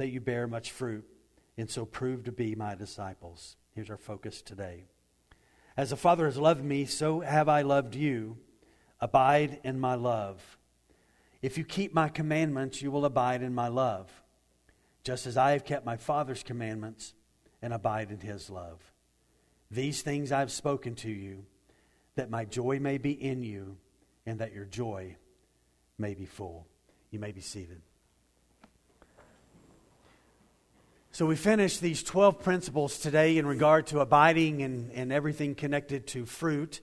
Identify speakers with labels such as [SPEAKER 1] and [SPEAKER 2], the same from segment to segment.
[SPEAKER 1] that you bear much fruit, and so prove to be my disciples. Here's our focus today. As the Father has loved me, so have I loved you. Abide in my love. If you keep my commandments, you will abide in my love, just as I have kept my Father's commandments and abide in his love. These things I have spoken to you, that my joy may be in you, and that your joy may be full. You may be seated. So, we finished these 12 principles today in regard to abiding and, and everything connected to fruit.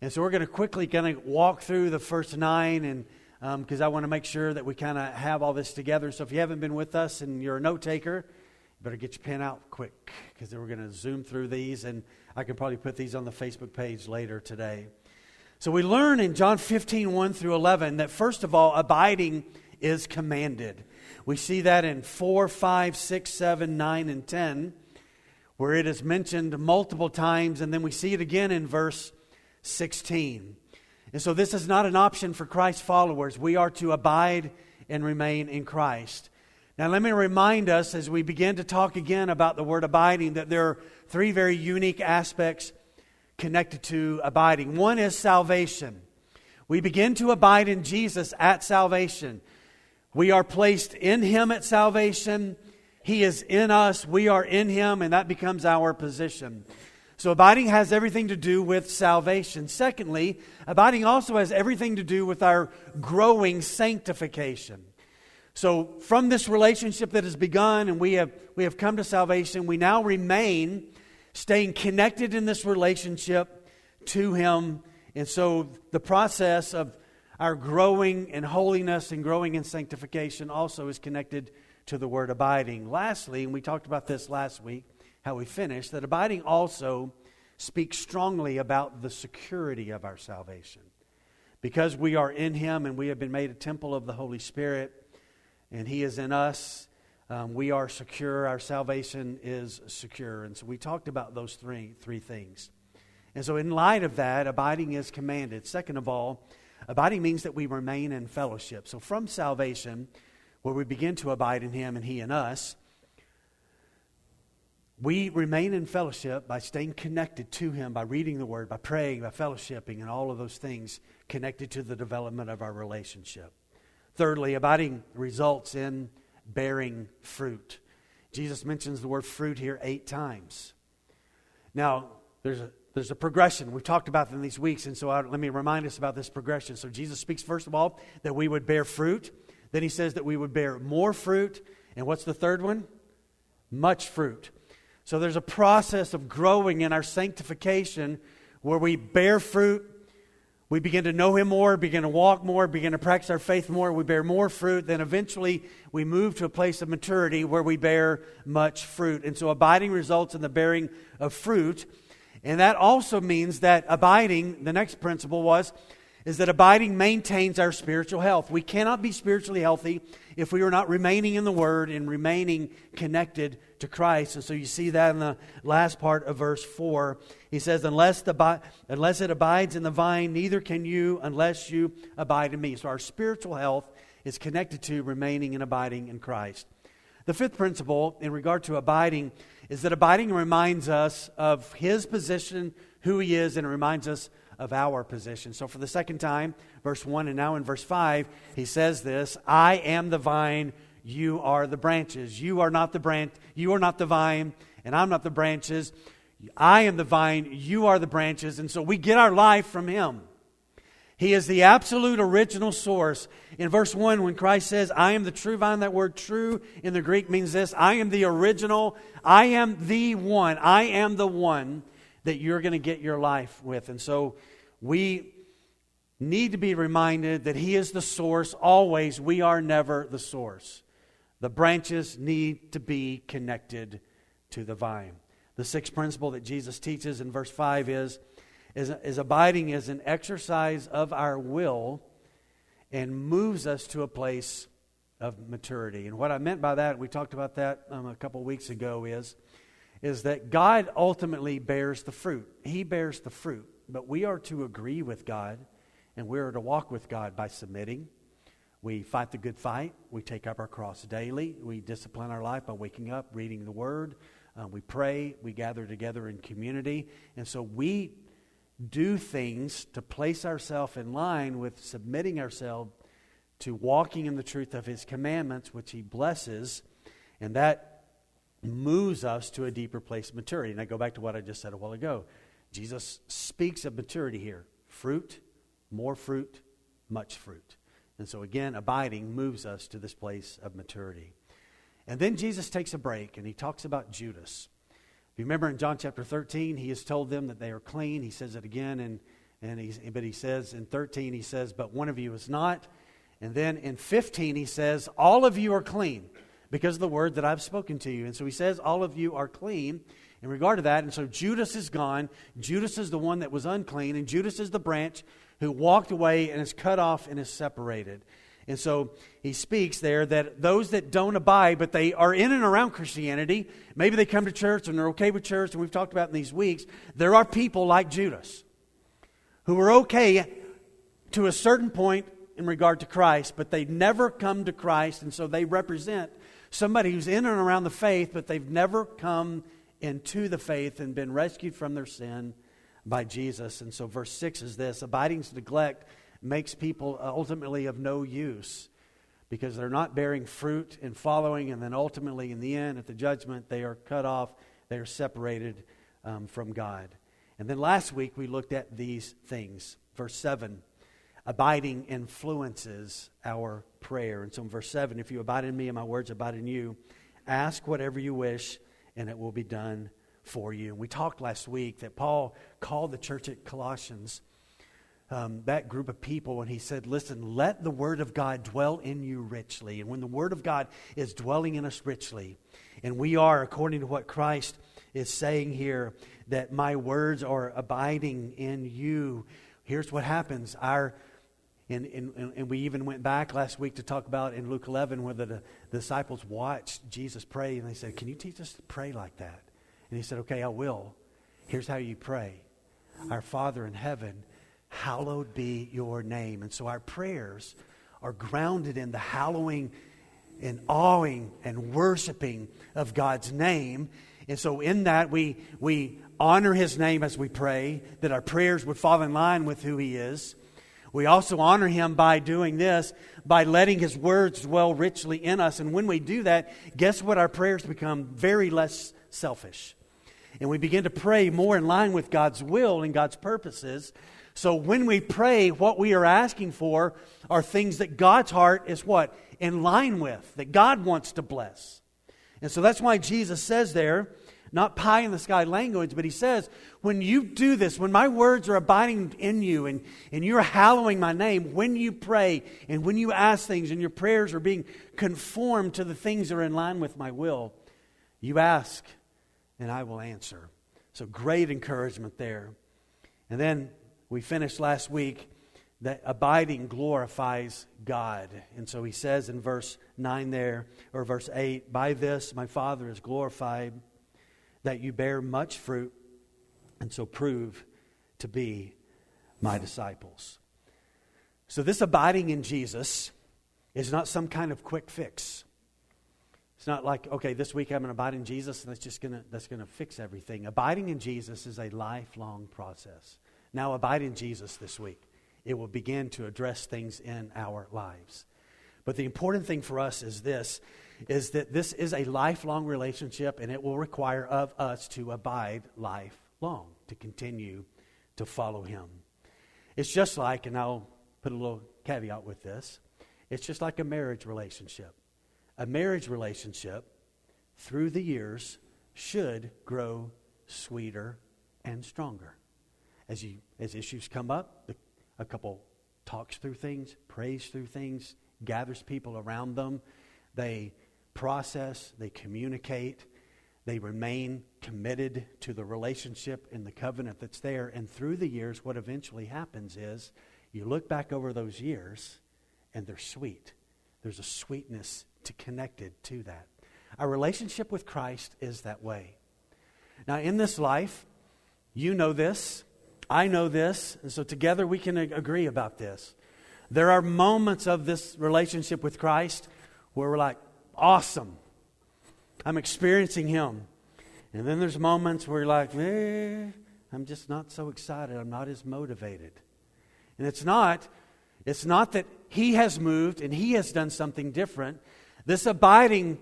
[SPEAKER 1] And so, we're going to quickly kind of walk through the first nine and because um, I want to make sure that we kind of have all this together. So if you haven't been with us and you're a note taker, you better get your pen out quick because we're going to zoom through these, and I can probably put these on the Facebook page later today. So we learn in John 15, 1 through 11, that first of all, abiding is commanded. We see that in 4, 5, 6, 7, 9, and 10, where it is mentioned multiple times, and then we see it again in verse 16. And so this is not an option for Christ's followers. We are to abide and remain in Christ. Now, let me remind us as we begin to talk again about the word abiding that there are three very unique aspects connected to abiding. One is salvation. We begin to abide in Jesus at salvation. We are placed in Him at salvation. He is in us. We are in Him, and that becomes our position. So, abiding has everything to do with salvation. Secondly, abiding also has everything to do with our growing sanctification. So, from this relationship that has begun and we have, we have come to salvation, we now remain staying connected in this relationship to Him. And so, the process of our growing in holiness and growing in sanctification also is connected to the word abiding. Lastly, and we talked about this last week, how we finish, that abiding also speaks strongly about the security of our salvation. Because we are in Him and we have been made a temple of the Holy Spirit, and He is in us, um, we are secure. Our salvation is secure. And so we talked about those three, three things. And so, in light of that, abiding is commanded. Second of all, abiding means that we remain in fellowship. So, from salvation, where we begin to abide in Him and He in us, we remain in fellowship by staying connected to Him, by reading the Word, by praying, by fellowshipping, and all of those things connected to the development of our relationship. Thirdly, abiding results in bearing fruit. Jesus mentions the word fruit here eight times. Now, there's a, there's a progression. We've talked about them these weeks, and so I, let me remind us about this progression. So, Jesus speaks, first of all, that we would bear fruit. Then he says that we would bear more fruit. And what's the third one? Much fruit. So there's a process of growing in our sanctification where we bear fruit. We begin to know Him more, begin to walk more, begin to practice our faith more. We bear more fruit. Then eventually we move to a place of maturity where we bear much fruit. And so abiding results in the bearing of fruit. And that also means that abiding, the next principle was, is that abiding maintains our spiritual health. We cannot be spiritually healthy if we are not remaining in the Word and remaining connected to Christ. And so you see that in the last part of verse 4. He says, unless, the, unless it abides in the vine, neither can you unless you abide in me. So our spiritual health is connected to remaining and abiding in Christ. The fifth principle in regard to abiding is that abiding reminds us of his position, who he is, and it reminds us of our position. So, for the second time, verse 1 and now in verse 5, he says this I am the vine, you are the branches. You are not the branch, you are not the vine, and I'm not the branches. I am the vine, you are the branches, and so we get our life from him. He is the absolute original source. In verse 1, when Christ says, I am the true vine, that word true in the Greek means this I am the original, I am the one, I am the one that you're going to get your life with. And so we need to be reminded that He is the source always. We are never the source. The branches need to be connected to the vine. The sixth principle that Jesus teaches in verse 5 is, is, is abiding is an exercise of our will and moves us to a place of maturity. And what I meant by that, we talked about that um, a couple weeks ago, is, is that God ultimately bears the fruit. He bears the fruit, but we are to agree with God and we are to walk with God by submitting. We fight the good fight. We take up our cross daily. We discipline our life by waking up, reading the Word. Uh, we pray. We gather together in community. And so we do things to place ourselves in line with submitting ourselves to walking in the truth of His commandments, which He blesses, and that moves us to a deeper place of maturity. And I go back to what I just said a while ago. Jesus speaks of maturity here fruit, more fruit, much fruit. And so, again, abiding moves us to this place of maturity. And then Jesus takes a break and he talks about Judas. You remember in John chapter 13, he has told them that they are clean. He says it again, and, and he's, but he says in 13, he says, But one of you is not. And then in 15, he says, All of you are clean because of the word that I've spoken to you. And so he says, All of you are clean in regard to that. And so Judas is gone. Judas is the one that was unclean, and Judas is the branch who walked away and is cut off and is separated. And so he speaks there that those that don't abide, but they are in and around Christianity, maybe they come to church and they're okay with church, and we've talked about in these weeks, there are people like Judas who are okay to a certain point in regard to Christ, but they never come to Christ, and so they represent somebody who's in and around the faith, but they've never come into the faith and been rescued from their sin by Jesus. And so, verse 6 is this abiding's neglect makes people ultimately of no use because they're not bearing fruit and following, and then ultimately, in the end, at the judgment, they are cut off, they are separated um, from God. And then last week, we looked at these things. Verse 7 abiding influences our prayer. And so in verse 7, if you abide in me and my words abide in you, ask whatever you wish, and it will be done for you. And we talked last week that Paul called the church at Colossians, um, that group of people, and he said, Listen, let the word of God dwell in you richly. And when the word of God is dwelling in us richly, and we are, according to what Christ is saying here, that my words are abiding in you, here's what happens. Our and, and, and we even went back last week to talk about in Luke 11 where the, the disciples watched Jesus pray and they said, Can you teach us to pray like that? And he said, Okay, I will. Here's how you pray Our Father in heaven, hallowed be your name. And so our prayers are grounded in the hallowing and awing and worshiping of God's name. And so in that we we honor his name as we pray, that our prayers would fall in line with who he is. We also honor him by doing this, by letting his words dwell richly in us. And when we do that, guess what? Our prayers become very less selfish. And we begin to pray more in line with God's will and God's purposes. So when we pray, what we are asking for are things that God's heart is what? In line with, that God wants to bless. And so that's why Jesus says there, not pie in the sky language, but he says, when you do this, when my words are abiding in you and, and you're hallowing my name, when you pray and when you ask things and your prayers are being conformed to the things that are in line with my will, you ask and I will answer. So great encouragement there. And then we finished last week that abiding glorifies God. And so he says in verse 9 there, or verse 8, By this my Father is glorified, that you bear much fruit, and so prove to be my disciples. So this abiding in Jesus is not some kind of quick fix. It's not like, okay, this week I'm going to abide in Jesus and that's just going to, that's going to fix everything. Abiding in Jesus is a lifelong process. Now, abide in Jesus this week. It will begin to address things in our lives. But the important thing for us is this is that this is a lifelong relationship and it will require of us to abide lifelong, to continue to follow him. It's just like, and I'll put a little caveat with this, it's just like a marriage relationship. A marriage relationship through the years should grow sweeter and stronger. As, you, as issues come up, the, a couple talks through things, prays through things, gathers people around them. They process, they communicate, they remain committed to the relationship and the covenant that's there. And through the years, what eventually happens is you look back over those years and they're sweet. There's a sweetness to connected to that. Our relationship with Christ is that way. Now, in this life, you know this, I know this, and so together we can agree about this. There are moments of this relationship with Christ where we're like, awesome. I'm experiencing Him. And then there's moments where you're like, eh, I'm just not so excited. I'm not as motivated. And it's not, it's not that He has moved and He has done something different. This abiding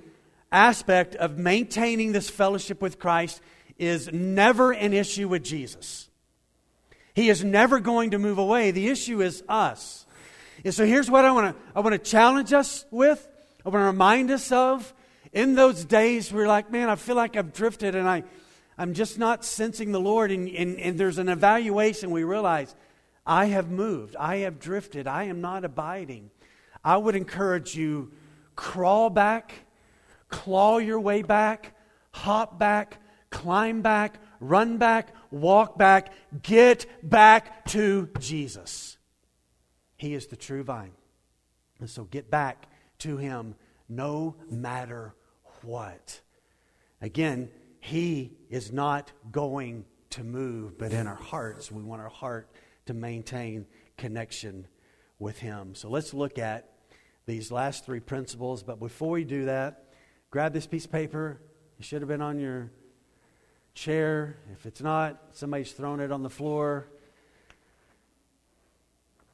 [SPEAKER 1] aspect of maintaining this fellowship with Christ is never an issue with Jesus. He is never going to move away. The issue is us. And so here's what I want to I want to challenge us with. I want to remind us of in those days we're like, man, I feel like I've drifted and I I'm just not sensing the Lord and, and, and there's an evaluation we realize I have moved, I have drifted, I am not abiding. I would encourage you crawl back, claw your way back, hop back, climb back, run back, walk back, get back to Jesus. He is the true vine. And so get back to Him no matter what. Again, He is not going to move, but in our hearts, we want our heart to maintain connection with Him. So let's look at these last three principles. But before we do that, grab this piece of paper. It should have been on your chair. If it's not, somebody's thrown it on the floor.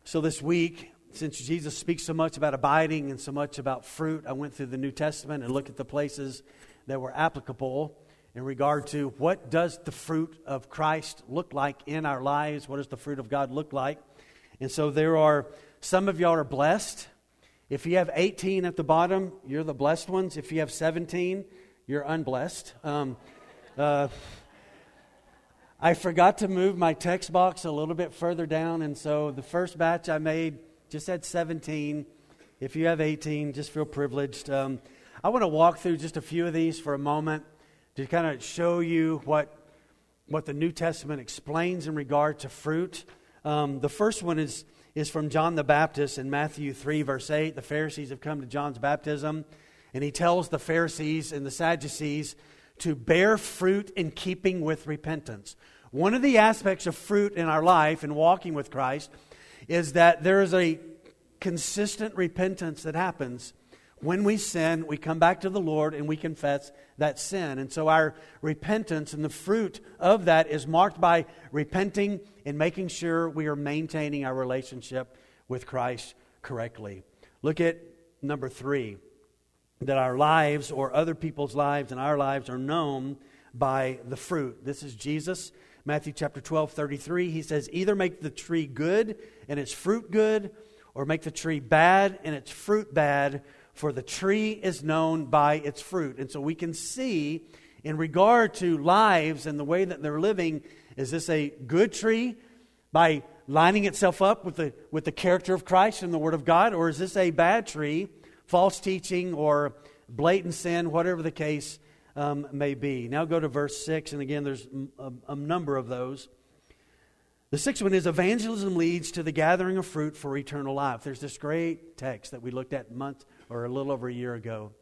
[SPEAKER 1] So this week, since Jesus speaks so much about abiding and so much about fruit, I went through the New Testament and looked at the places that were applicable in regard to what does the fruit of Christ look like in our lives? What does the fruit of God look like? And so there are some of y'all are blessed. If you have 18 at the bottom, you're the blessed ones. If you have 17, you're unblessed. Um, uh, I forgot to move my text box a little bit further down, and so the first batch I made just had 17. If you have 18, just feel privileged. Um, I want to walk through just a few of these for a moment to kind of show you what, what the New Testament explains in regard to fruit. Um, the first one is, is from John the Baptist in Matthew 3, verse 8. The Pharisees have come to John's baptism, and he tells the Pharisees and the Sadducees to bear fruit in keeping with repentance. One of the aspects of fruit in our life and walking with Christ is that there is a consistent repentance that happens when we sin, we come back to the Lord and we confess that sin. And so our repentance and the fruit of that is marked by repenting and making sure we are maintaining our relationship with Christ correctly. Look at number three that our lives or other people's lives and our lives are known by the fruit. This is Jesus, Matthew chapter 12, 33. He says, Either make the tree good and its fruit good, or make the tree bad and its fruit bad, for the tree is known by its fruit. And so we can see, in regard to lives and the way that they're living, is this a good tree by lining itself up with the, with the character of Christ and the Word of God, or is this a bad tree? False teaching or blatant sin, whatever the case um, may be. Now go to verse 6, and again, there's a, a number of those. The sixth one is evangelism leads to the gathering of fruit for eternal life. There's this great text that we looked at a month or a little over a year ago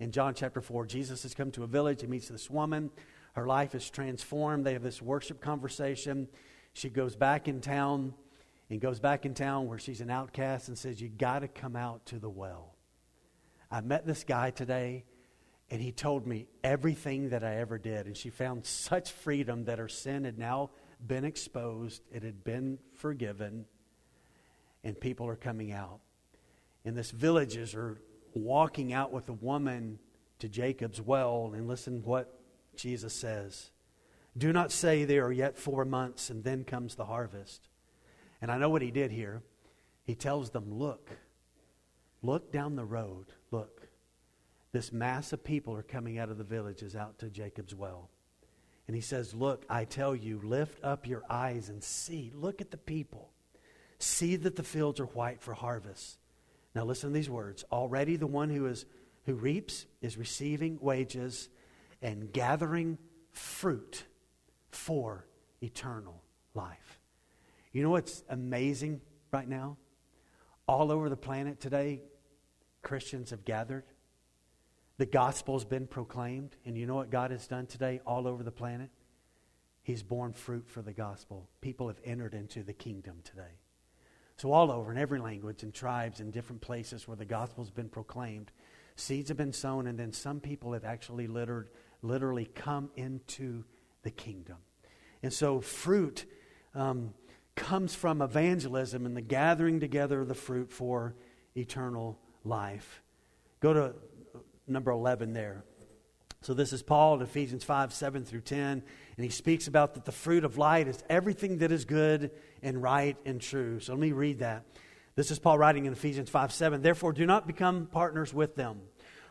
[SPEAKER 1] in John chapter 4. Jesus has come to a village, he meets this woman. Her life is transformed. They have this worship conversation. She goes back in town and goes back in town where she's an outcast and says, You got to come out to the well. I met this guy today, and he told me everything that I ever did. And she found such freedom that her sin had now been exposed, it had been forgiven, and people are coming out. And this villagers are walking out with a woman to Jacob's well. And listen what Jesus says. Do not say there are yet four months and then comes the harvest. And I know what he did here. He tells them, Look, look down the road. Look, this mass of people are coming out of the villages out to Jacob's well. And he says, Look, I tell you, lift up your eyes and see. Look at the people. See that the fields are white for harvest. Now listen to these words. Already the one who is who reaps is receiving wages and gathering fruit for eternal life. You know what's amazing right now? All over the planet today, Christians have gathered. The gospel's been proclaimed. And you know what God has done today all over the planet? He's borne fruit for the gospel. People have entered into the kingdom today. So, all over, in every language and tribes and different places where the gospel's been proclaimed, seeds have been sown, and then some people have actually littered, literally come into the kingdom. And so, fruit um, comes from evangelism and the gathering together of the fruit for eternal life. Go to number 11 there. So, this is Paul in Ephesians 5 7 through 10. And he speaks about that the fruit of light is everything that is good and right and true. So, let me read that. This is Paul writing in Ephesians 5 7. Therefore, do not become partners with them.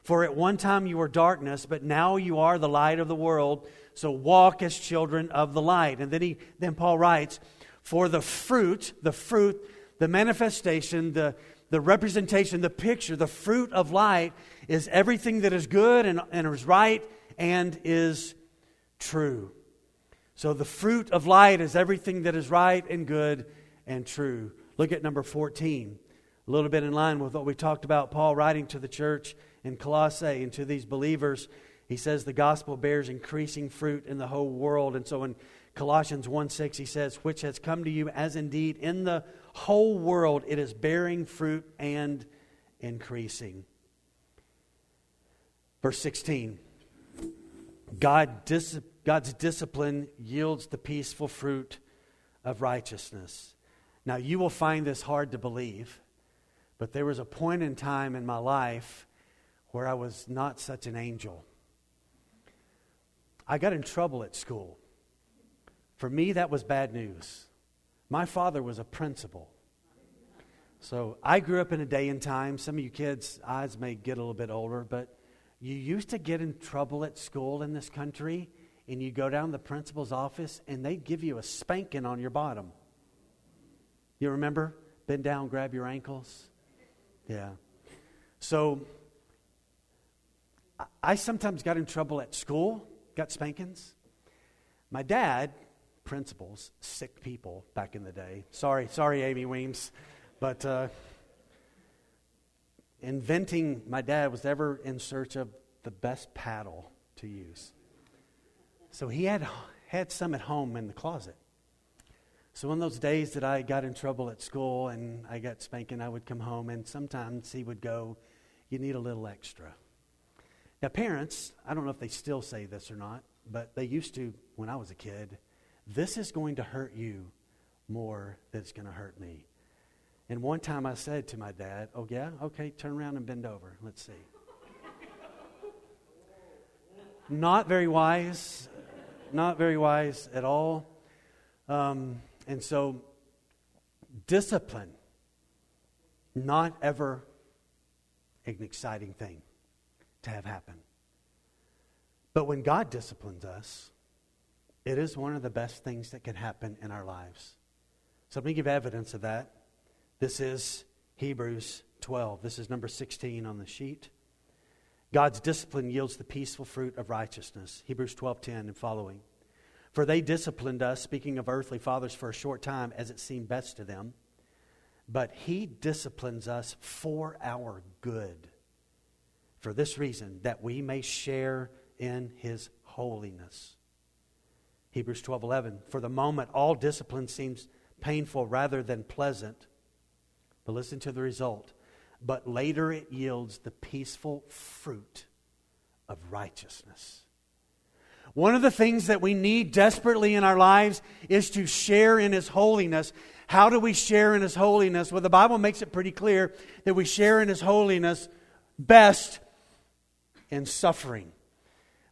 [SPEAKER 1] For at one time you were darkness, but now you are the light of the world. So walk as children of the light. And then he then Paul writes, For the fruit, the fruit, the manifestation, the, the representation, the picture, the fruit of light is everything that is good and, and is right and is true. So the fruit of light is everything that is right and good and true. Look at number 14. A little bit in line with what we talked about, Paul writing to the church in Colossae and to these believers. He says the gospel bears increasing fruit in the whole world. And so in Colossians 1 6, he says, Which has come to you as indeed in the whole world it is bearing fruit and increasing. Verse 16 God God's discipline yields the peaceful fruit of righteousness. Now, you will find this hard to believe, but there was a point in time in my life where I was not such an angel. I got in trouble at school. For me, that was bad news. My father was a principal. So I grew up in a day and time. Some of you kids' eyes may get a little bit older, but you used to get in trouble at school in this country, and you go down to the principal's office, and they'd give you a spanking on your bottom. You remember? Bend down, grab your ankles. Yeah. So I sometimes got in trouble at school, got spankings. My dad, principals, sick people back in the day. Sorry, sorry, Amy Weems. But uh, inventing, my dad was ever in search of the best paddle to use. So he had, had some at home in the closet. So in those days that I got in trouble at school and I got spanking, I would come home and sometimes he would go, You need a little extra. Now, parents, I don't know if they still say this or not, but they used to when I was a kid. This is going to hurt you more than it's going to hurt me. And one time I said to my dad, Oh, yeah? Okay, turn around and bend over. Let's see. not very wise. Not very wise at all. Um, and so, discipline, not ever an exciting thing to have happen. But when God disciplines us, it is one of the best things that can happen in our lives. So let me give evidence of that. This is Hebrews 12. This is number 16 on the sheet. God's discipline yields the peaceful fruit of righteousness. Hebrews 12:10 and following. For they disciplined us, speaking of earthly fathers, for a short time as it seemed best to them. But he disciplines us for our good for this reason, that we may share in his holiness. Hebrews 12:11 For the moment all discipline seems painful rather than pleasant. But listen to the result. But later it yields the peaceful fruit of righteousness. One of the things that we need desperately in our lives is to share in his holiness. How do we share in His holiness? Well, the Bible makes it pretty clear that we share in His holiness best in suffering.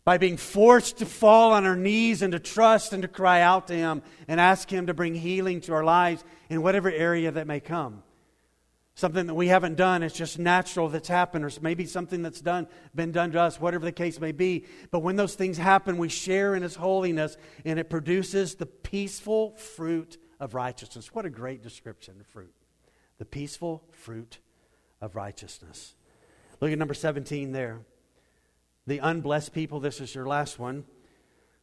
[SPEAKER 1] By being forced to fall on our knees and to trust and to cry out to Him and ask Him to bring healing to our lives in whatever area that may come. Something that we haven't done it's just natural that's happened or maybe something that's done been done to us whatever the case may be. But when those things happen we share in his holiness and it produces the peaceful fruit of righteousness. What a great description of fruit. The peaceful fruit of righteousness. Look at number 17 there the unblessed people this is your last one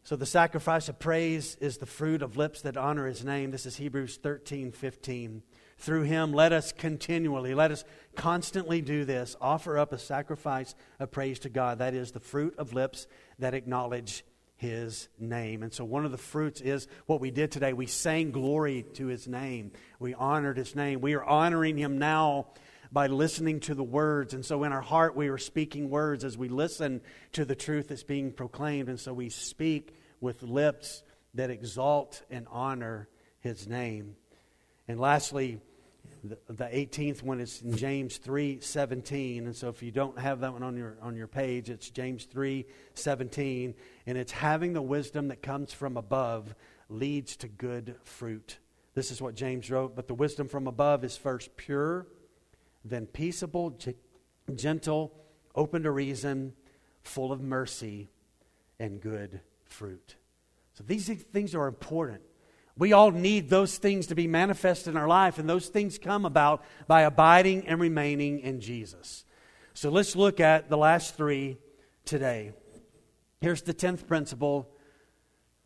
[SPEAKER 1] so the sacrifice of praise is the fruit of lips that honor his name this is hebrews 13 15 through him, let us continually, let us constantly do this offer up a sacrifice of praise to God. That is the fruit of lips that acknowledge his name. And so, one of the fruits is what we did today. We sang glory to his name, we honored his name. We are honoring him now by listening to the words. And so, in our heart, we are speaking words as we listen to the truth that's being proclaimed. And so, we speak with lips that exalt and honor his name. And lastly, the, the 18th one is in James 3 17. And so if you don't have that one on your, on your page, it's James 3 17. And it's having the wisdom that comes from above leads to good fruit. This is what James wrote. But the wisdom from above is first pure, then peaceable, gentle, open to reason, full of mercy, and good fruit. So these things are important. We all need those things to be manifest in our life, and those things come about by abiding and remaining in Jesus. So let's look at the last three today. Here's the 10th principle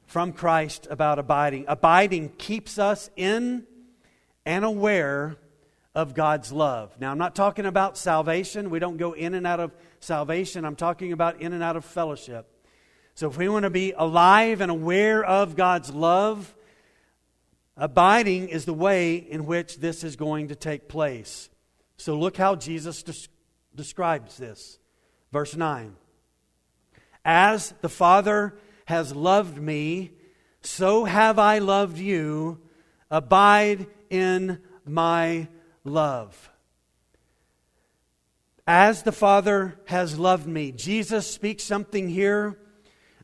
[SPEAKER 1] from Christ about abiding abiding keeps us in and aware of God's love. Now, I'm not talking about salvation. We don't go in and out of salvation. I'm talking about in and out of fellowship. So, if we want to be alive and aware of God's love, Abiding is the way in which this is going to take place. So look how Jesus des- describes this. Verse 9 As the Father has loved me, so have I loved you. Abide in my love. As the Father has loved me. Jesus speaks something here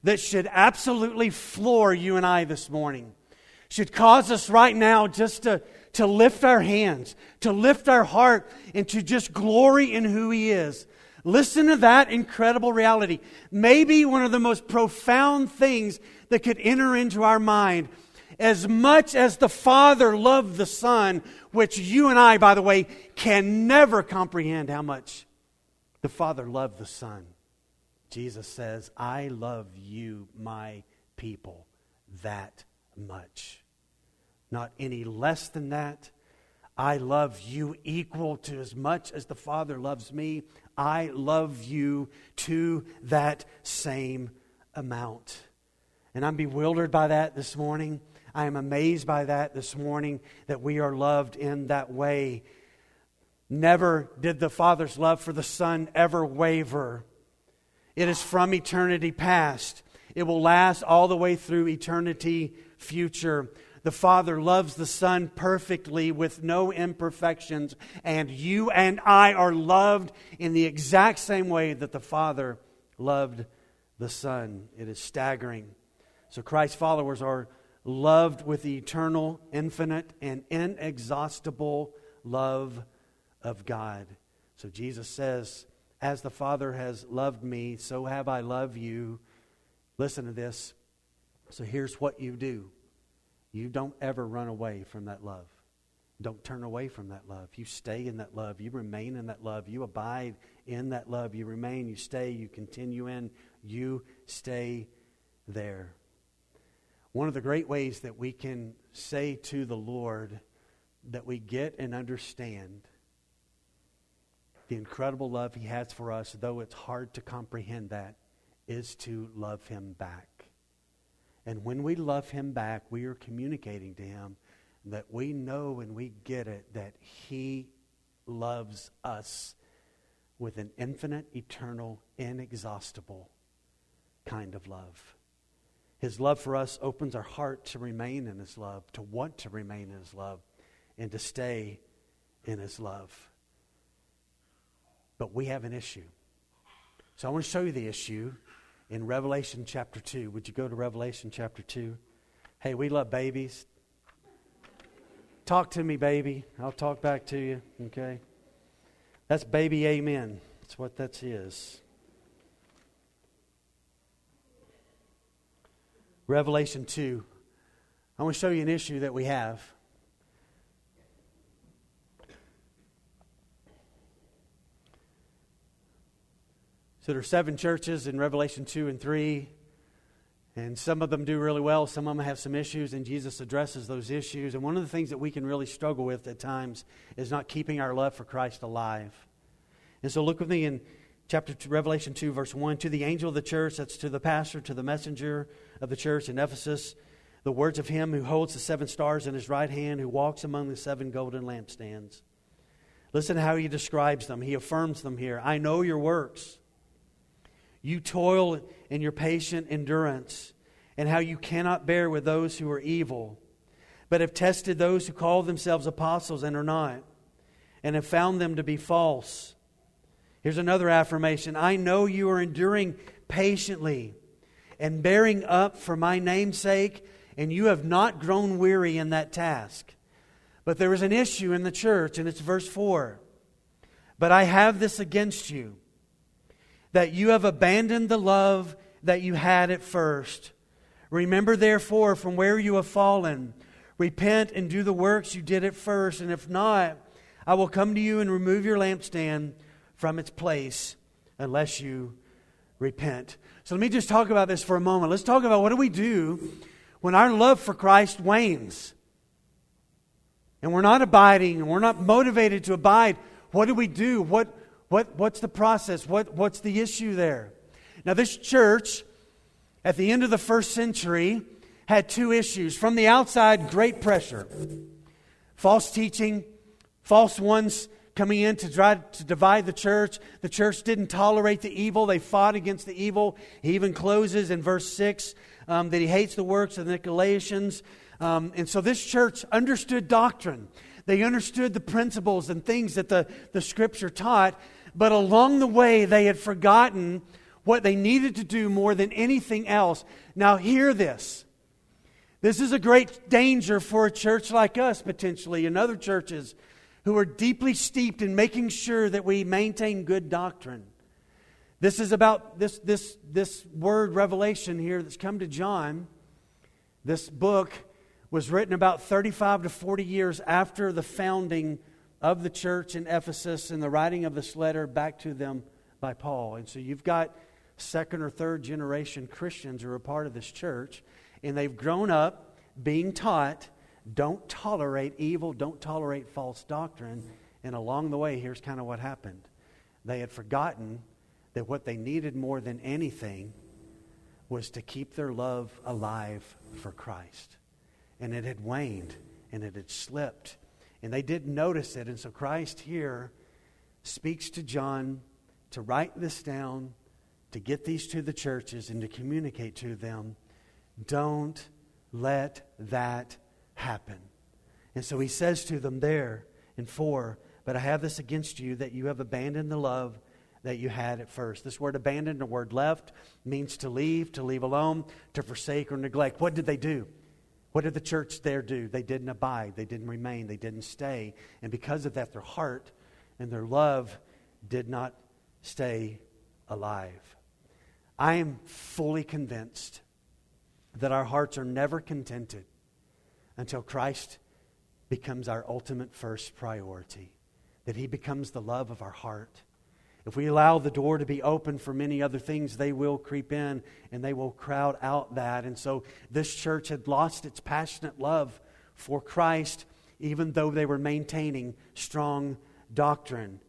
[SPEAKER 1] that should absolutely floor you and I this morning should cause us right now just to, to lift our hands, to lift our heart, and to just glory in who He is. Listen to that incredible reality. Maybe one of the most profound things that could enter into our mind. As much as the Father loved the Son, which you and I, by the way, can never comprehend how much the Father loved the Son. Jesus says, I love you, my people, that much not any less than that. I love you equal to as much as the Father loves me. I love you to that same amount. And I'm bewildered by that this morning. I am amazed by that this morning that we are loved in that way. Never did the Father's love for the Son ever waver. It is from eternity past. It will last all the way through eternity future. The Father loves the Son perfectly with no imperfections, and you and I are loved in the exact same way that the Father loved the Son. It is staggering. So, Christ's followers are loved with the eternal, infinite, and inexhaustible love of God. So, Jesus says, As the Father has loved me, so have I loved you. Listen to this. So, here's what you do you don't ever run away from that love. Don't turn away from that love. You stay in that love. You remain in that love. You abide in that love. You remain, you stay, you continue in, you stay there. One of the great ways that we can say to the Lord that we get and understand the incredible love He has for us, though it's hard to comprehend that, is to love Him back. And when we love him back, we are communicating to him that we know and we get it that he loves us with an infinite, eternal, inexhaustible kind of love. His love for us opens our heart to remain in his love, to want to remain in his love. and to stay in his love. But we have an issue. So I want to show you the issue in Revelation chapter 2. Would you go to Revelation chapter 2? Hey, we love babies. Talk to me, baby. I'll talk back to you, okay? That's baby amen. That's what that is. Revelation 2. I want to show you an issue that we have. So there are seven churches in Revelation 2 and 3. And some of them do really well, some of them have some issues, and Jesus addresses those issues. And one of the things that we can really struggle with at times is not keeping our love for Christ alive. And so look with me in chapter two, Revelation 2, verse 1. To the angel of the church, that's to the pastor, to the messenger of the church in Ephesus, the words of him who holds the seven stars in his right hand, who walks among the seven golden lampstands. Listen how he describes them. He affirms them here. I know your works you toil in your patient endurance, and how you cannot bear with those who are evil, but have tested those who call themselves apostles and are not, and have found them to be false. Here's another affirmation I know you are enduring patiently and bearing up for my name's sake, and you have not grown weary in that task. But there is an issue in the church, and it's verse 4. But I have this against you that you have abandoned the love that you had at first. Remember, therefore, from where you have fallen, repent and do the works you did at first, and if not, I will come to you and remove your lampstand from its place unless you repent. So let me just talk about this for a moment. Let's talk about what do we do when our love for Christ wanes and we're not abiding and we're not motivated to abide. What do we do? What, what, what's the process? What, what's the issue there? Now, this church, at the end of the first century, had two issues. From the outside, great pressure. False teaching, false ones coming in to try to divide the church. The church didn't tolerate the evil, they fought against the evil. He even closes in verse 6 um, that he hates the works of the Nicolaitans. Um, and so this church understood doctrine. They understood the principles and things that the, the scripture taught, but along the way, they had forgotten what they needed to do more than anything else. Now, hear this. This is a great danger for a church like us, potentially, and other churches who are deeply steeped in making sure that we maintain good doctrine. This is about this, this, this word revelation here that's come to John. This book was written about 35 to 40 years after the founding of the church in Ephesus and the writing of this letter back to them by Paul. And so you've got second or third generation Christians who are a part of this church, and they've grown up being taught don't tolerate evil, don't tolerate false doctrine. And along the way, here's kind of what happened they had forgotten that what they needed more than anything was to keep their love alive for Christ. And it had waned and it had slipped and they didn't notice it. And so Christ here speaks to John to write this down, to get these to the churches, and to communicate to them don't let that happen. And so he says to them there in 4 But I have this against you that you have abandoned the love that you had at first. This word abandoned, the word left, means to leave, to leave alone, to forsake or neglect. What did they do? What did the church there do? They didn't abide, they didn't remain, they didn't stay. And because of that, their heart and their love did not stay alive. I am fully convinced that our hearts are never contented until Christ becomes our ultimate first priority, that He becomes the love of our heart. If we allow the door to be open for many other things, they will creep in and they will crowd out that. And so this church had lost its passionate love for Christ, even though they were maintaining strong doctrine.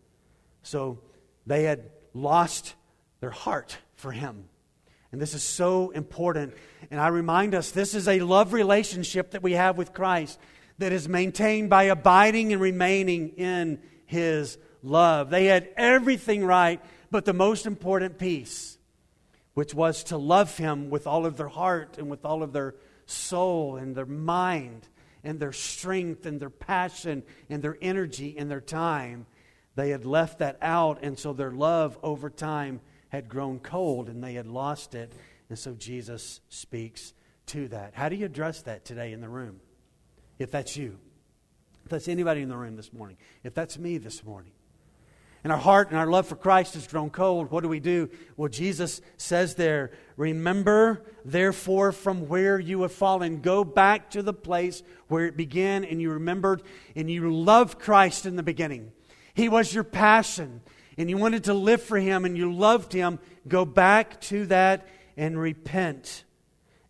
[SPEAKER 1] So they had lost their heart for Him. And this is so important. And I remind us this is a love relationship that we have with Christ that is maintained by abiding and remaining in His love. They had everything right, but the most important piece, which was to love Him with all of their heart and with all of their soul and their mind and their strength and their passion and their energy and their time. They had left that out, and so their love over time had grown cold and they had lost it. And so Jesus speaks to that. How do you address that today in the room? If that's you, if that's anybody in the room this morning, if that's me this morning, and our heart and our love for Christ has grown cold, what do we do? Well, Jesus says there, Remember, therefore, from where you have fallen. Go back to the place where it began, and you remembered and you loved Christ in the beginning. He was your passion, and you wanted to live for Him, and you loved Him. Go back to that and repent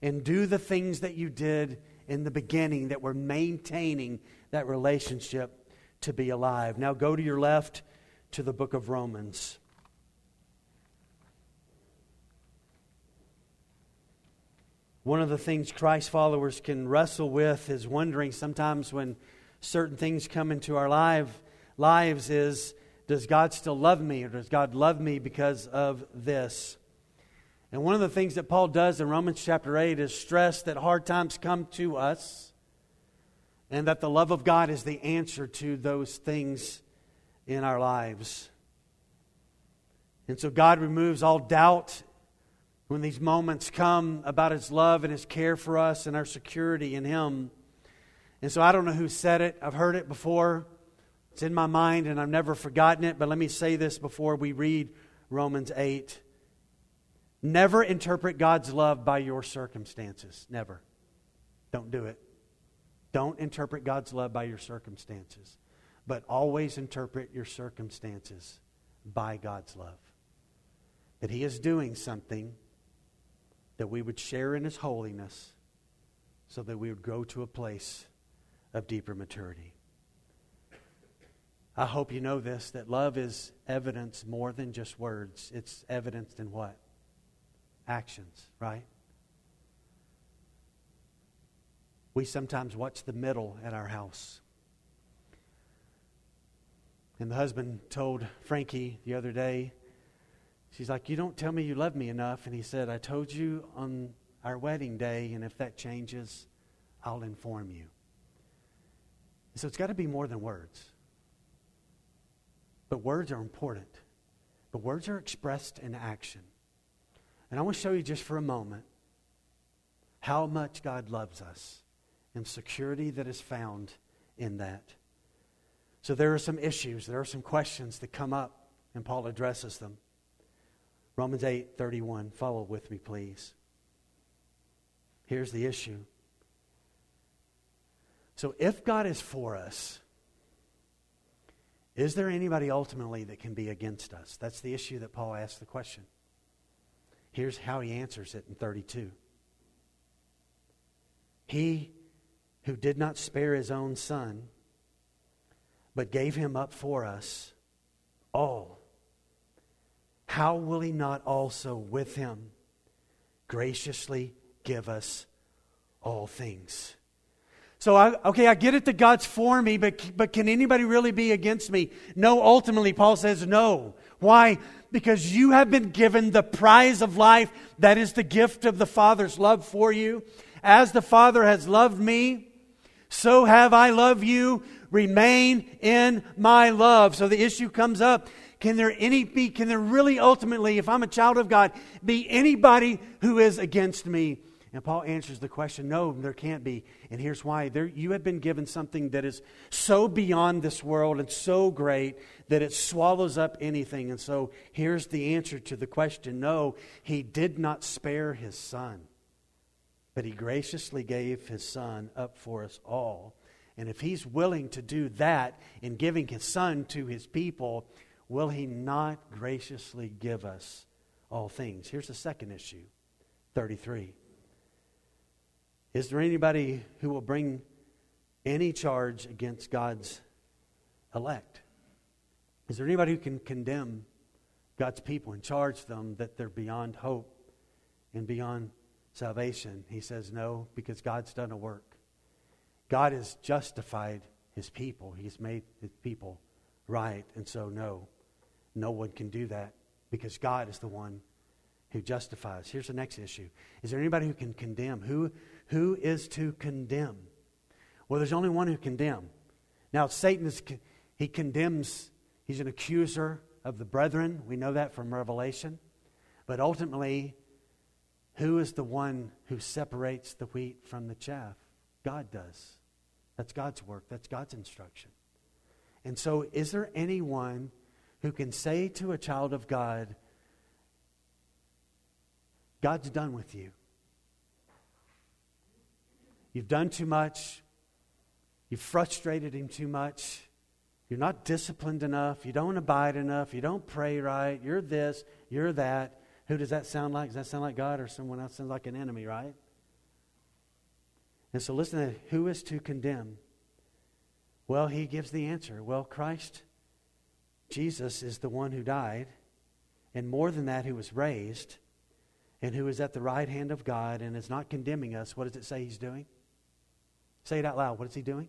[SPEAKER 1] and do the things that you did in the beginning that were maintaining that relationship to be alive. Now go to your left to the book of Romans. One of the things Christ followers can wrestle with is wondering sometimes when certain things come into our life, lives is does God still love me or does God love me because of this? And one of the things that Paul does in Romans chapter 8 is stress that hard times come to us and that the love of God is the answer to those things in our lives. And so God removes all doubt when these moments come about His love and His care for us and our security in Him. And so I don't know who said it, I've heard it before. It's in my mind and I've never forgotten it, but let me say this before we read Romans 8. Never interpret God's love by your circumstances. Never. Don't do it. Don't interpret God's love by your circumstances but always interpret your circumstances by God's love. That He is doing something that we would share in His holiness so that we would go to a place of deeper maturity. I hope you know this that love is evidence more than just words. It's evidenced in what? Actions, right? We sometimes watch the middle at our house. And the husband told Frankie the other day, she's like, You don't tell me you love me enough. And he said, I told you on our wedding day, and if that changes, I'll inform you. So it's got to be more than words. But words are important. But words are expressed in action. And I want to show you just for a moment how much God loves us and security that is found in that. So there are some issues, there are some questions that come up, and Paul addresses them. Romans 8 31. Follow with me, please. Here's the issue. So, if God is for us, is there anybody ultimately that can be against us? That's the issue that Paul asks the question. Here's how he answers it in 32. He who did not spare his own son, but gave him up for us all, how will he not also with him graciously give us all things? So, I, okay, I get it that God's for me, but, but can anybody really be against me? No, ultimately, Paul says no. Why? Because you have been given the prize of life that is the gift of the Father's love for you. As the Father has loved me, so have I loved you remain in my love. So the issue comes up. Can there any be, can there really ultimately, if I'm a child of God, be anybody who is against me? And Paul answers the question, no, there can't be. And here's why. There, you have been given something that is so beyond this world and so great that it swallows up anything. And so here's the answer to the question no, he did not spare his son, but he graciously gave his son up for us all. And if he's willing to do that in giving his son to his people, will he not graciously give us all things? Here's the second issue 33. Is there anybody who will bring any charge against God's elect? Is there anybody who can condemn God's people and charge them that they're beyond hope and beyond salvation? He says no, because God's done a work. God has justified his people, he's made his people right. And so, no, no one can do that because God is the one who justifies. Here's the next issue Is there anybody who can condemn? Who, who is to condemn? Well, there's only one who condemn. Now, Satan is, he condemns, he's an accuser of the brethren. We know that from Revelation. But ultimately, who is the one who separates the wheat from the chaff? God does. That's God's work, that's God's instruction. And so, is there anyone who can say to a child of God, God's done with you? You've done too much. You've frustrated him too much. You're not disciplined enough. You don't abide enough. You don't pray right. You're this. You're that. Who does that sound like? Does that sound like God or someone else? Sounds like an enemy, right? And so listen to who is to condemn? Well, he gives the answer. Well, Christ, Jesus, is the one who died, and more than that, who was raised, and who is at the right hand of God and is not condemning us. What does it say he's doing? Say it out loud. What is he doing?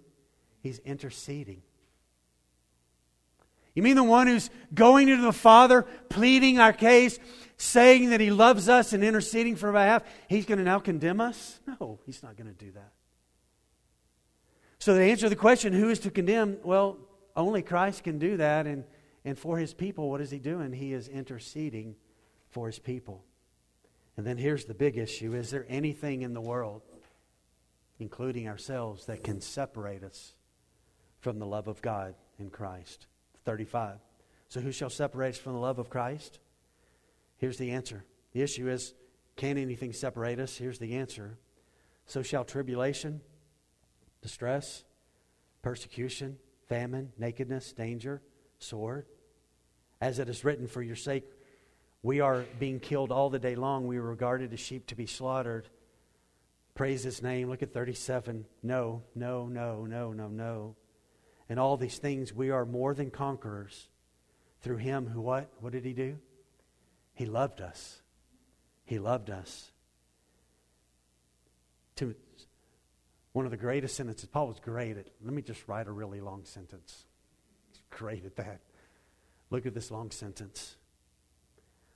[SPEAKER 1] He's interceding. You mean the one who's going to the Father, pleading our case, saying that he loves us and interceding for our behalf? He's going to now condemn us? No, he's not going to do that. So, to answer to the question, who is to condemn? Well, only Christ can do that. And, and for his people, what is he doing? He is interceding for his people. And then here's the big issue Is there anything in the world, including ourselves, that can separate us from the love of God in Christ? 35. So, who shall separate us from the love of Christ? Here's the answer. The issue is can anything separate us? Here's the answer. So shall tribulation, distress, persecution, famine, nakedness, danger, sword. As it is written, for your sake we are being killed all the day long. We are regarded as sheep to be slaughtered. Praise his name. Look at 37. No, no, no, no, no, no. And all these things, we are more than conquerors through him who what? What did he do? He loved us. He loved us. To one of the greatest sentences, Paul was great at, let me just write a really long sentence. He's great at that. Look at this long sentence.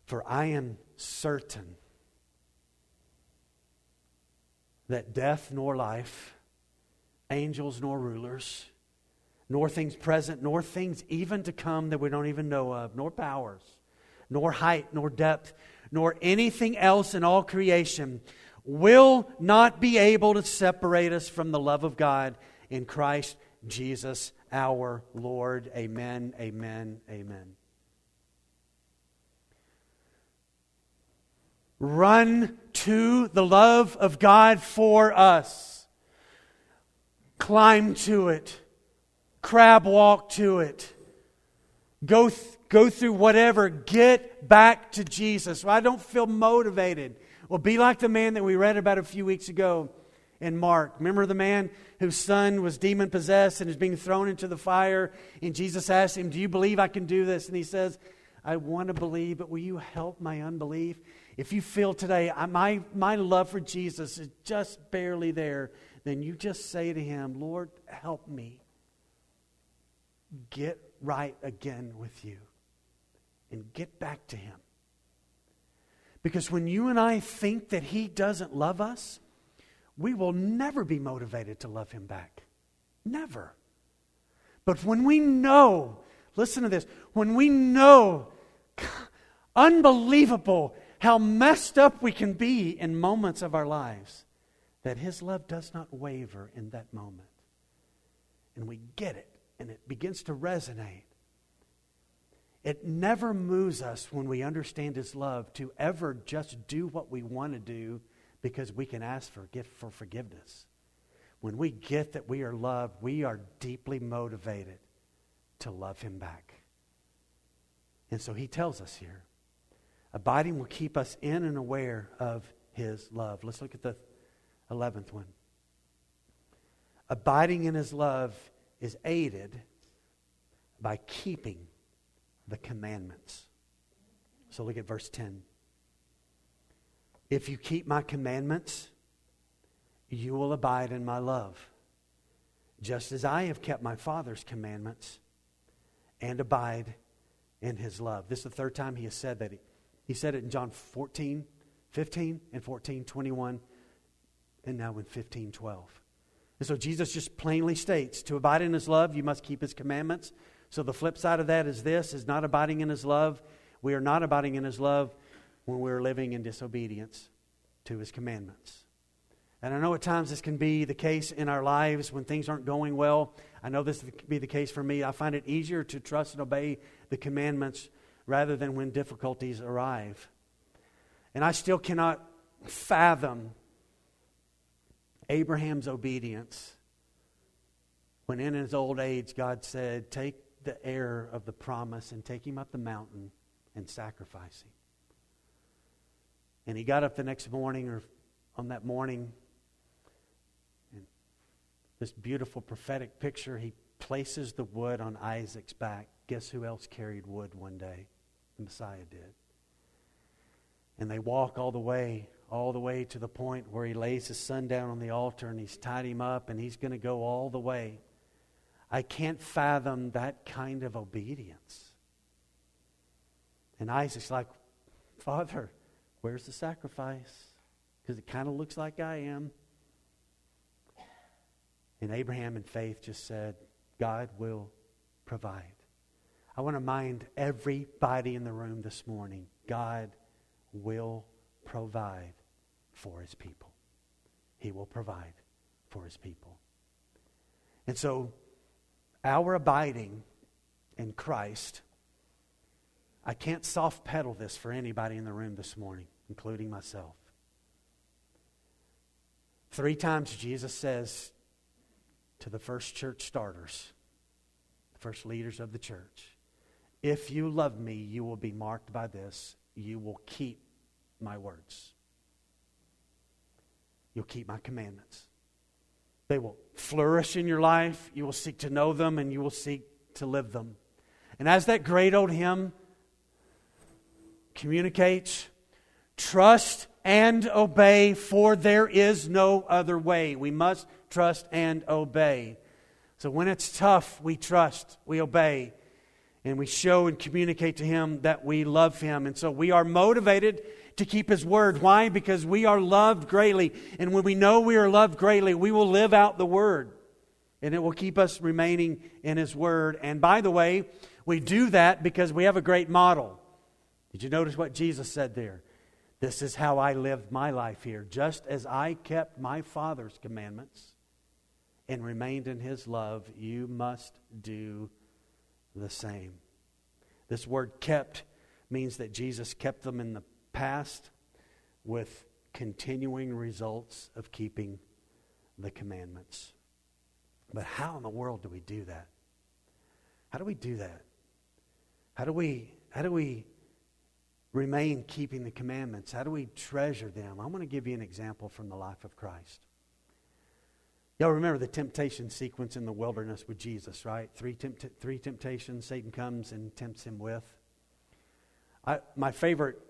[SPEAKER 1] For I am certain that death nor life, angels nor rulers, nor things present, nor things even to come that we don't even know of, nor powers, nor height, nor depth, nor anything else in all creation will not be able to separate us from the love of God in Christ Jesus our Lord. Amen, amen, amen. Run to the love of God for us. Climb to it crab walk to it. Go, th- go through whatever. Get back to Jesus. Well, I don't feel motivated. Well, be like the man that we read about a few weeks ago in Mark. Remember the man whose son was demon possessed and is being thrown into the fire? And Jesus asked him, Do you believe I can do this? And he says, I want to believe, but will you help my unbelief? If you feel today, my, my love for Jesus is just barely there, then you just say to him, Lord, help me get right again with you and get back to Him. Because when you and I think that He doesn't love us, we will never be motivated to love Him back. Never. But when we know, listen to this, when we know, unbelievable how messed up we can be in moments of our lives, that His love does not waver in that moment. And we get it and it begins to resonate. It never moves us when we understand His love to ever just do what we want to do because we can ask for, for forgiveness. When we get that we are loved, we are deeply motivated to love Him back. And so He tells us here abiding will keep us in and aware of His love. Let's look at the 11th one. Abiding in His love is aided by keeping the commandments. So look at verse 10. If you keep my commandments, you will abide in my love, just as I have kept my Father's commandments and abide in his love. This is the third time he has said that. He, he said it in John 14, 15, and 14, 21, and now in 15, 12. And so Jesus just plainly states to abide in his love, you must keep his commandments. So the flip side of that is this is not abiding in his love. We are not abiding in his love when we're living in disobedience to his commandments. And I know at times this can be the case in our lives when things aren't going well. I know this can be the case for me. I find it easier to trust and obey the commandments rather than when difficulties arrive. And I still cannot fathom Abraham's obedience when in his old age God said, Take the heir of the promise and take him up the mountain and sacrifice him. And he got up the next morning or on that morning and this beautiful prophetic picture he places the wood on Isaac's back. Guess who else carried wood one day? The Messiah did. And they walk all the way, all the way to the point where he lays his son down on the altar and he's tied him up and he's going to go all the way. I can't fathom that kind of obedience. And Isaac's like, Father, where's the sacrifice? Because it kind of looks like I am. And Abraham in faith just said, God will provide. I want to mind everybody in the room this morning God will provide for his people. He will provide for his people. And so, our abiding in Christ, I can't soft pedal this for anybody in the room this morning, including myself. Three times Jesus says to the first church starters, the first leaders of the church, if you love me, you will be marked by this. You will keep my words. You'll keep my commandments. They will flourish in your life. You will seek to know them and you will seek to live them. And as that great old hymn communicates, trust and obey, for there is no other way. We must trust and obey. So when it's tough, we trust, we obey and we show and communicate to him that we love him. And so we are motivated to keep his word. Why? Because we are loved greatly. And when we know we are loved greatly, we will live out the word. And it will keep us remaining in his word. And by the way, we do that because we have a great model. Did you notice what Jesus said there? This is how I lived my life here. Just as I kept my Father's commandments and remained in his love, you must do the same. This word kept means that Jesus kept them in the past with continuing results of keeping the commandments. But how in the world do we do that? How do we do that? How do we how do we remain keeping the commandments? How do we treasure them? I want to give you an example from the life of Christ. Y'all remember the temptation sequence in the wilderness with Jesus, right? Three, tempt- three temptations Satan comes and tempts him with. I, my favorite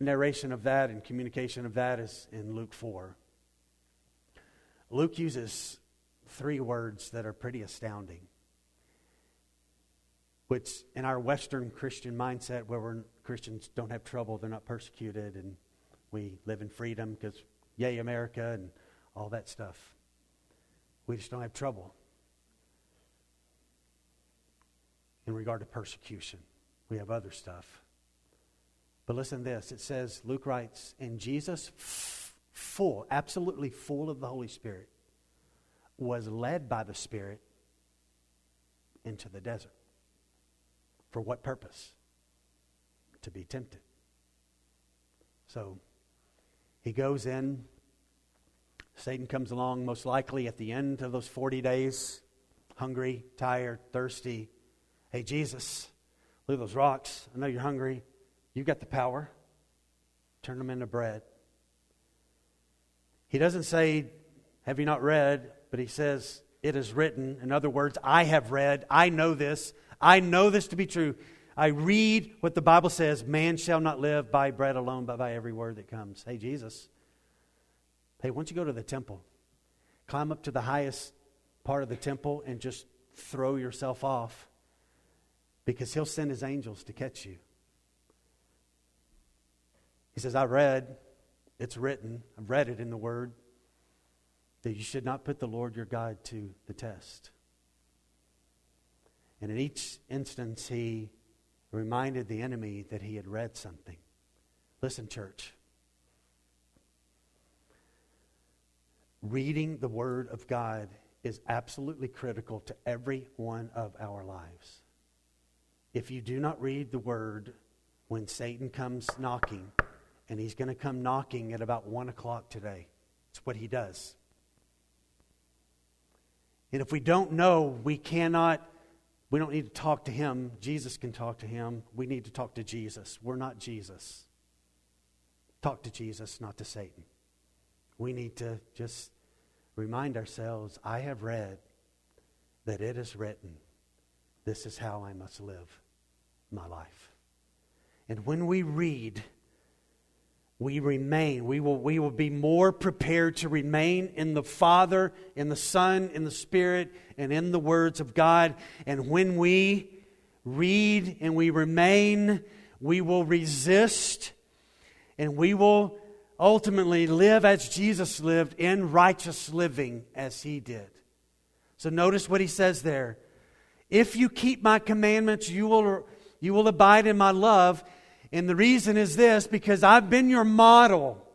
[SPEAKER 1] narration of that and communication of that is in Luke 4. Luke uses three words that are pretty astounding, which in our Western Christian mindset, where we're, Christians don't have trouble, they're not persecuted, and we live in freedom because, yay, America, and all that stuff. We just don't have trouble in regard to persecution. We have other stuff. But listen this. It says, Luke writes, and Jesus, f- full, absolutely full of the Holy Spirit, was led by the Spirit into the desert. For what purpose? To be tempted. So he goes in Satan comes along most likely at the end of those 40 days, hungry, tired, thirsty. Hey, Jesus, look at those rocks. I know you're hungry. You've got the power. Turn them into bread. He doesn't say, Have you not read? But he says, It is written. In other words, I have read. I know this. I know this to be true. I read what the Bible says man shall not live by bread alone, but by every word that comes. Hey, Jesus, Hey, once you go to the temple, climb up to the highest part of the temple and just throw yourself off because he'll send his angels to catch you. He says, I read, it's written, I've read it in the Word. that you should not put the Lord your God to the test. And in each instance, he reminded the enemy that he had read something. Listen, church. Reading the Word of God is absolutely critical to every one of our lives. If you do not read the Word when Satan comes knocking, and he's going to come knocking at about 1 o'clock today, it's what he does. And if we don't know, we cannot, we don't need to talk to him. Jesus can talk to him. We need to talk to Jesus. We're not Jesus. Talk to Jesus, not to Satan. We need to just remind ourselves I have read that it is written, this is how I must live my life. And when we read, we remain. We will, we will be more prepared to remain in the Father, in the Son, in the Spirit, and in the words of God. And when we read and we remain, we will resist and we will ultimately live as Jesus lived in righteous living as he did. So notice what he says there. If you keep my commandments, you will, you will abide in my love and the reason is this because I've been your model.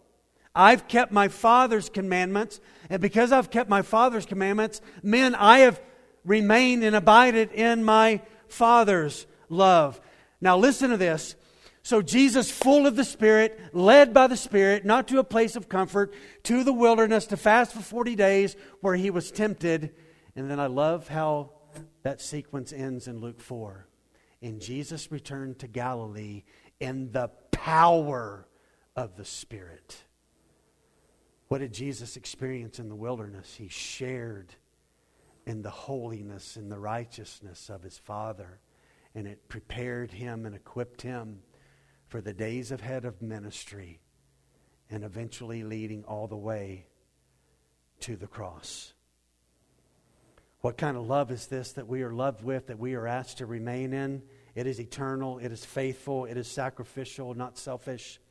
[SPEAKER 1] I've kept my Father's commandments. And because I've kept my Father's commandments, men, I have remained and abided in my Father's love. Now, listen to this. So, Jesus, full of the Spirit, led by the Spirit, not to a place of comfort, to the wilderness to fast for 40 days where he was tempted. And then I love how that sequence ends in Luke 4. And Jesus returned to Galilee in the power of the Spirit. What did Jesus experience in the wilderness? He shared in the holiness and the righteousness of his Father, and it prepared him and equipped him for the days ahead of ministry and eventually leading all the way to the cross. What kind of love is this that we are loved with, that we are asked to remain in? It is eternal, it is faithful, it is sacrificial, not selfish.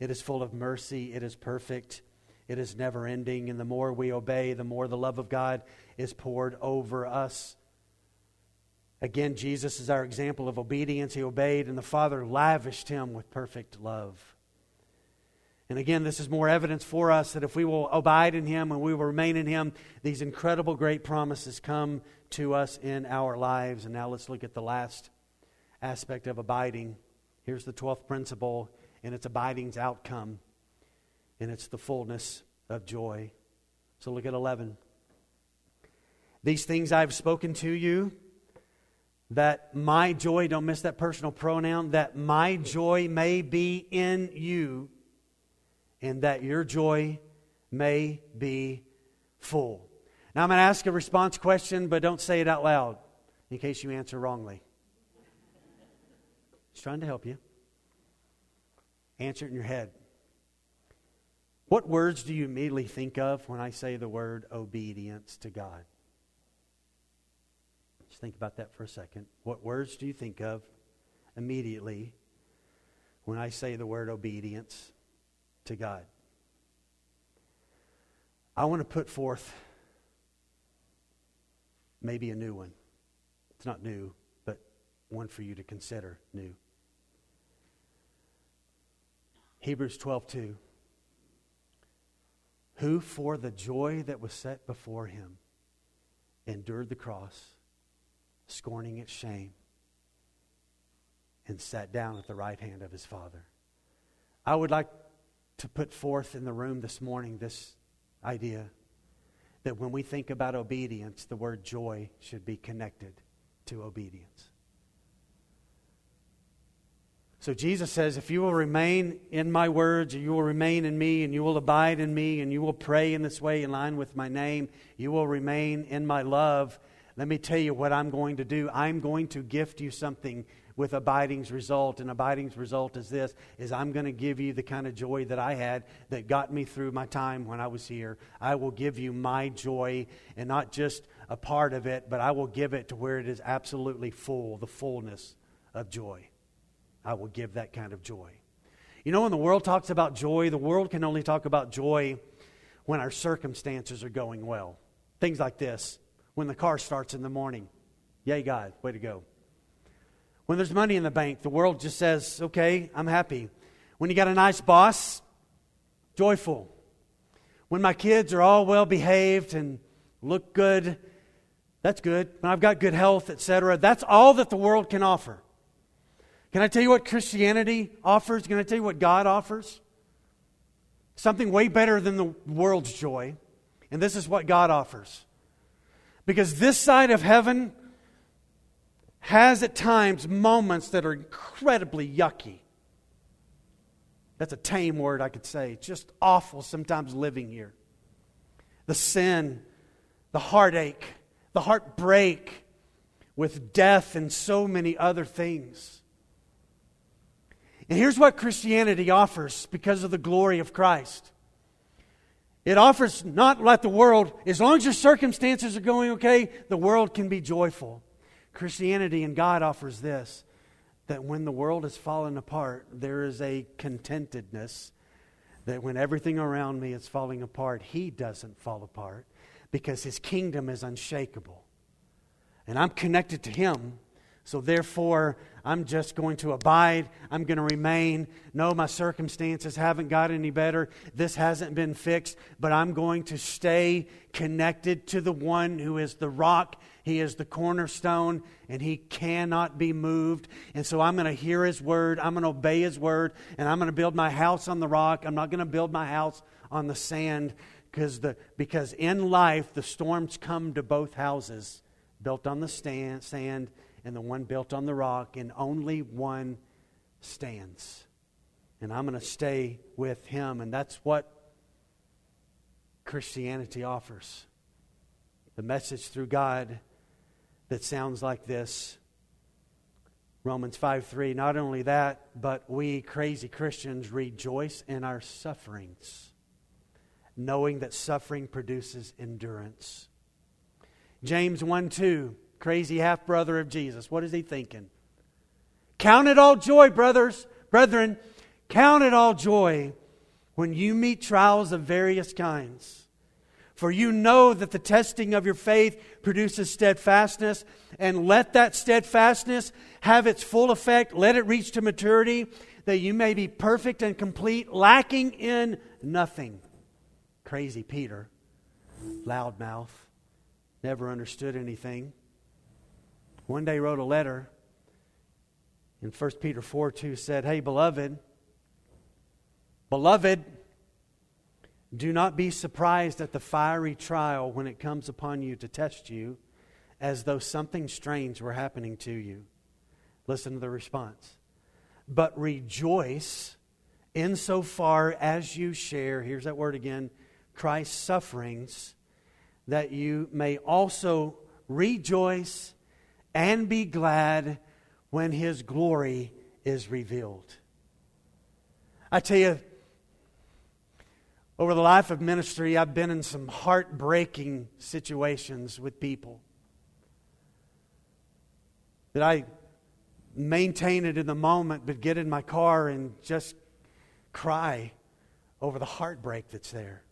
[SPEAKER 1] It is full of mercy, it is perfect, it is never ending. And the more we obey, the more the love of God is poured over us. Again, Jesus is our example of obedience. He obeyed, and the Father lavished him with perfect love. And again, this is more evidence for us that if we will abide in Him and we will remain in Him, these incredible, great promises come to us in our lives. And now let's look at the last aspect of abiding. Here's the 12th principle, and it's abiding's outcome, and it's the fullness of joy. So look at 11. These things I've spoken to you, that my joy, don't miss that personal pronoun, that my joy may be in you, and that your joy may be full. Now I'm going to ask a response question, but don't say it out loud in case you answer wrongly. He's trying to help you. Answer it in your head. What words do you immediately think of when I say the word obedience to God? Think about that for a second. What words do you think of immediately when I say the word obedience to God? I want to put forth maybe a new one. It's not new, but one for you to consider new. Hebrews 12 2. Who, for the joy that was set before him, endured the cross, scorning its shame, and sat down at the right hand of his Father. I would like to put forth in the room this morning this idea that when we think about obedience, the word joy should be connected to obedience. So Jesus says, If you will remain in my words, and you will remain in me, and you will abide in me, and you will pray in this way in line with my name, you will remain in my love. Let me tell you what I'm going to do. I'm going to gift you something with abiding's result. And abiding's result is this is I'm going to give you the kind of joy that I had that got me through my time when I was here. I will give you my joy and not just a part of it, but I will give it to where it is absolutely full, the fullness of joy. I will give that kind of joy. You know, when the world talks about joy, the world can only talk about joy when our circumstances are going well. Things like this when the car starts in the morning. Yay, God, way to go. When there's money in the bank, the world just says, okay, I'm happy. When you got a nice boss, joyful. When my kids are all well behaved and look good, that's good. When I've got good health, etc., that's all that the world can offer. Can I tell you what Christianity offers? Can I tell you what God offers? Something way better than the world's joy. And this is what God offers. Because this side of heaven has at times moments that are incredibly yucky. That's a tame word, I could say. Just awful sometimes living here. The sin, the heartache, the heartbreak with death and so many other things. And here's what Christianity offers because of the glory of Christ. It offers not like the world, as long as your circumstances are going okay, the world can be joyful. Christianity and God offers this that when the world is falling apart, there is a contentedness that when everything around me is falling apart, He doesn't fall apart because His kingdom is unshakable. And I'm connected to Him, so therefore, I'm just going to abide. I'm going to remain. No, my circumstances haven't got any better. This hasn't been fixed, but I'm going to stay connected to the one who is the rock. He is the cornerstone, and he cannot be moved. And so I'm going to hear his word. I'm going to obey his word, and I'm going to build my house on the rock. I'm not going to build my house on the sand because, the, because in life, the storms come to both houses built on the stand, sand and the one built on the rock, and only one stands. And I'm going to stay with him. And that's what Christianity offers the message through God that sounds like this. Romans 5 3. Not only that, but we crazy Christians rejoice in our sufferings, knowing that suffering produces endurance. James 1 2 crazy half brother of Jesus. What is he thinking? Count it all joy, brothers, brethren. Count it all joy when you meet trials of various kinds. For you know that the testing of your faith produces steadfastness, and let that steadfastness have its full effect. Let it reach to maturity, that you may be perfect and complete, lacking in nothing. Crazy Peter, loudmouth, never understood anything. One day wrote a letter in 1 Peter 4 2 said, Hey, beloved, beloved, do not be surprised at the fiery trial when it comes upon you to test you, as though something strange were happening to you. Listen to the response. But rejoice insofar as you share, here's that word again, Christ's sufferings, that you may also rejoice and be glad when his glory is revealed. I tell you, over the life of ministry, I've been in some heartbreaking situations with people that I maintain it in the moment, but get in my car and just cry over the heartbreak that's there.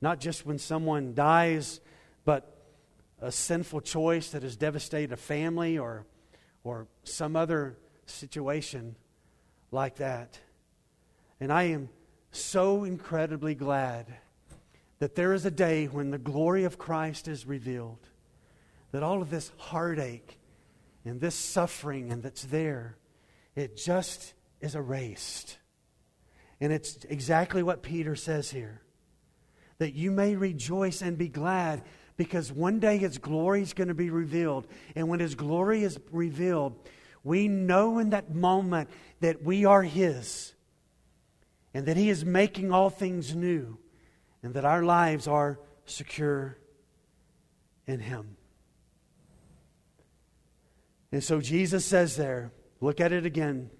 [SPEAKER 1] Not just when someone dies, but a sinful choice that has devastated a family or, or some other situation like that. And I am so incredibly glad that there is a day when the glory of Christ is revealed, that all of this heartache and this suffering and that's there, it just is erased. And it's exactly what Peter says here that you may rejoice and be glad because one day His glory is going to be revealed. And when His glory is revealed, we know in that moment that we are His and that He is making all things new and that our lives are secure in Him. And so Jesus says there, look at it again,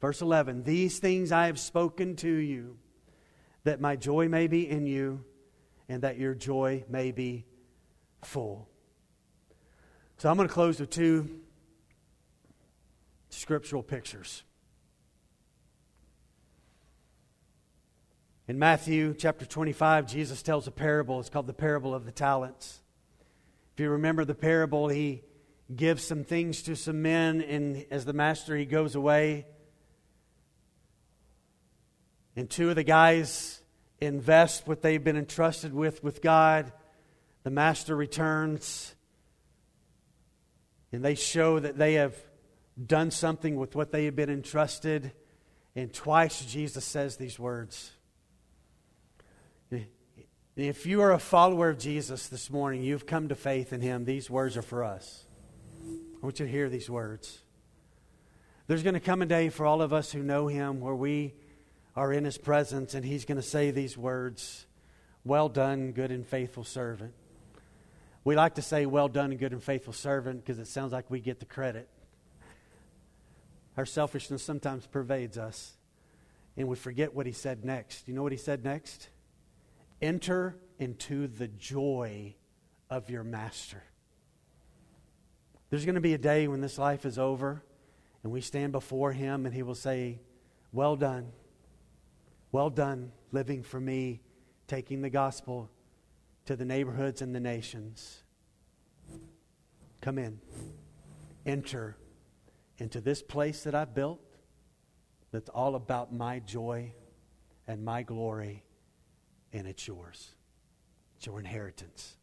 [SPEAKER 1] verse 11 These things I have spoken to you, that my joy may be in you, and that your joy may be full. So I'm going to close with two scriptural pictures. In Matthew chapter 25, Jesus tells a parable. It's called the parable of the talents. If you remember the parable, he gives some things to some men, and as the master, he goes away. And two of the guys invest what they've been entrusted with with God. The master returns, and they show that they have done something with what they have been entrusted. And twice Jesus says these words if you are a follower of Jesus this morning, you've come to faith in him, these words are for us. I want you to hear these words. There's going to come a day for all of us who know him where we are in his presence and he's going to say these words Well done, good and faithful servant. We like to say, Well done, good and faithful servant, because it sounds like we get the credit. Our selfishness sometimes pervades us, and we forget what he said next. You know what he said next? Enter into the joy of your master. There's going to be a day when this life is over and we stand before him and he will say, Well done. Well done, living for me, taking the gospel to the neighborhoods and the nations. Come in. Enter into this place that I've built that's all about my joy and my glory and it's yours. It's your inheritance.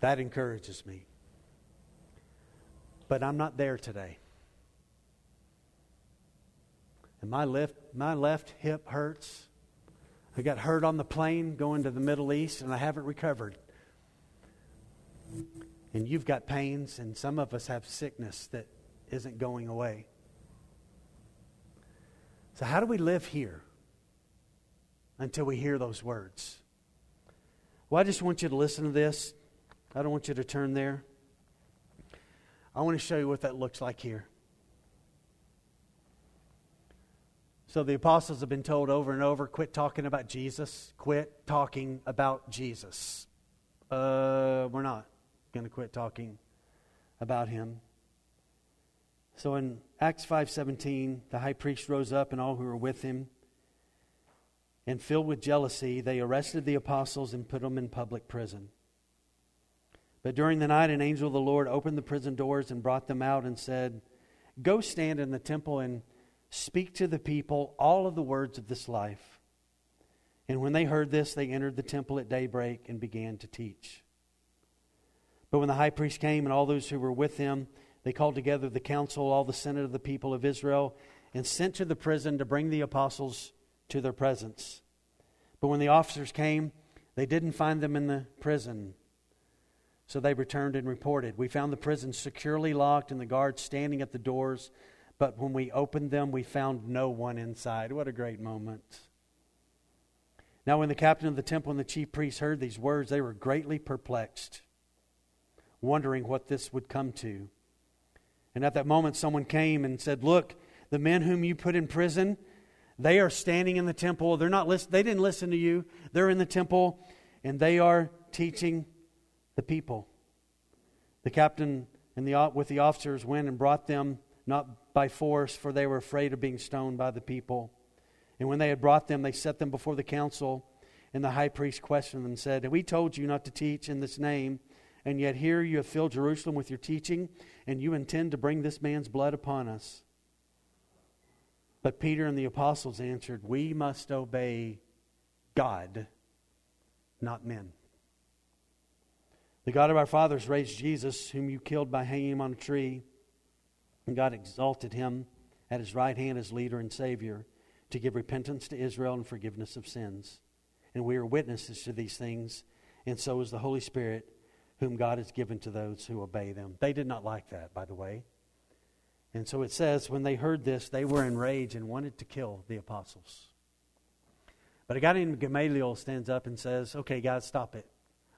[SPEAKER 1] That encourages me. But I'm not there today. And my left, my left hip hurts. I got hurt on the plane going to the Middle East, and I haven't recovered. And you've got pains, and some of us have sickness that isn't going away. So, how do we live here? until we hear those words. Well, I just want you to listen to this. I don't want you to turn there. I want to show you what that looks like here. So the apostles have been told over and over quit talking about Jesus, quit talking about Jesus. Uh, we're not going to quit talking about him. So in Acts 5:17, the high priest rose up and all who were with him and filled with jealousy, they arrested the apostles and put them in public prison. But during the night, an angel of the Lord opened the prison doors and brought them out and said, Go stand in the temple and speak to the people all of the words of this life. And when they heard this, they entered the temple at daybreak and began to teach. But when the high priest came and all those who were with him, they called together the council, all the senate of the people of Israel, and sent to the prison to bring the apostles to their presence. But when the officers came, they didn't find them in the prison. So they returned and reported. We found the prison securely locked and the guards standing at the doors, but when we opened them, we found no one inside. What a great moment. Now, when the captain of the temple and the chief priests heard these words, they were greatly perplexed, wondering what this would come to. And at that moment, someone came and said, Look, the men whom you put in prison, they are standing in the temple. They're not listen, they didn't listen to you. They're in the temple and they are teaching the people. The captain and the, with the officers went and brought them not by force, for they were afraid of being stoned by the people. And when they had brought them, they set them before the council. And the high priest questioned them and said, We told you not to teach in this name, and yet here you have filled Jerusalem with your teaching, and you intend to bring this man's blood upon us. But Peter and the apostles answered, We must obey God, not men. The God of our fathers raised Jesus, whom you killed by hanging him on a tree, and God exalted him at his right hand as leader and Savior to give repentance to Israel and forgiveness of sins. And we are witnesses to these things, and so is the Holy Spirit, whom God has given to those who obey them. They did not like that, by the way. And so it says, when they heard this, they were enraged and wanted to kill the apostles. But a guy named Gamaliel stands up and says, Okay, guys, stop it.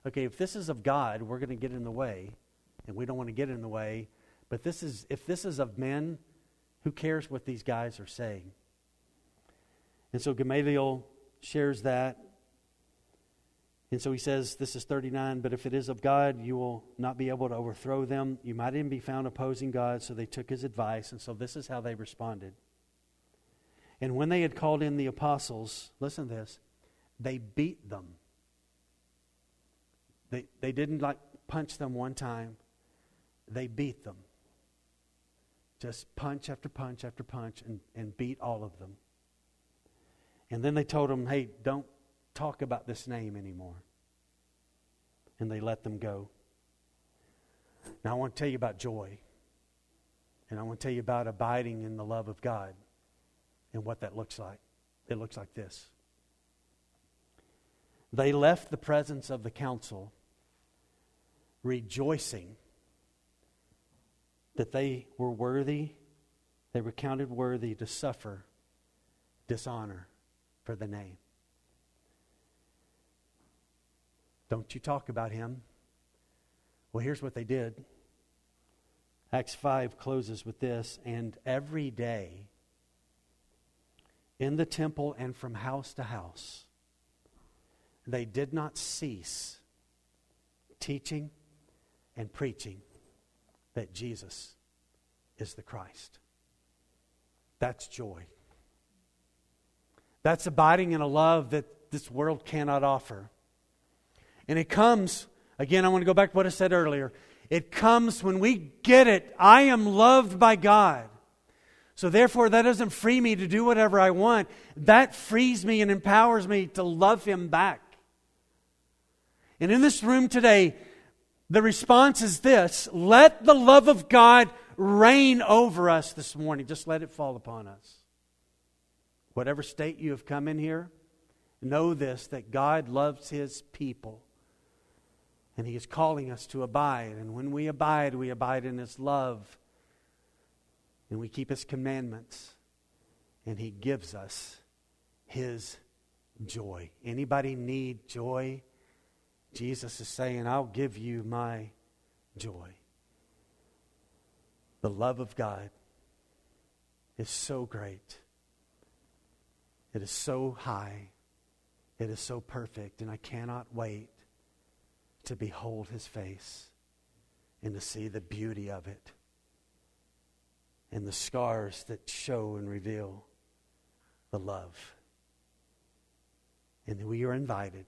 [SPEAKER 1] Okay, if this is of God, we're going to get in the way, and we don't want to get in the way. But this is, if this is of men, who cares what these guys are saying? And so Gamaliel shares that and so he says, this is 39, but if it is of God, you will not be able to overthrow them. You might even be found opposing God. So they took his advice, and so this is how they responded. And when they had called in the apostles, listen to this, they beat them. They, they didn't like punch them one time, they beat them. Just punch after punch after punch and, and beat all of them. And then they told them, hey, don't talk about this name anymore. And they let them go. Now, I want to tell you about joy. And I want to tell you about abiding in the love of God and what that looks like. It looks like this. They left the presence of the council rejoicing that they were worthy, they were counted worthy to suffer dishonor for the name. Don't you talk about him. Well, here's what they did. Acts 5 closes with this and every day in the temple and from house to house, they did not cease teaching and preaching that Jesus is the Christ. That's joy. That's abiding in a love that this world cannot offer. And it comes, again, I want to go back to what I said earlier. It comes when we get it. I am loved by God. So, therefore, that doesn't free me to do whatever I want. That frees me and empowers me to love Him back. And in this room today, the response is this let the love of God reign over us this morning. Just let it fall upon us. Whatever state you have come in here, know this that God loves His people. And He is calling us to abide. And when we abide, we abide in His love. And we keep His commandments. And He gives us His joy. Anybody need joy? Jesus is saying, I'll give you my joy. The love of God is so great. It is so high. It is so perfect. And I cannot wait to behold his face and to see the beauty of it and the scars that show and reveal the love. And we are invited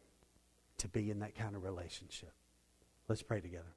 [SPEAKER 1] to be in that kind of relationship. Let's pray together.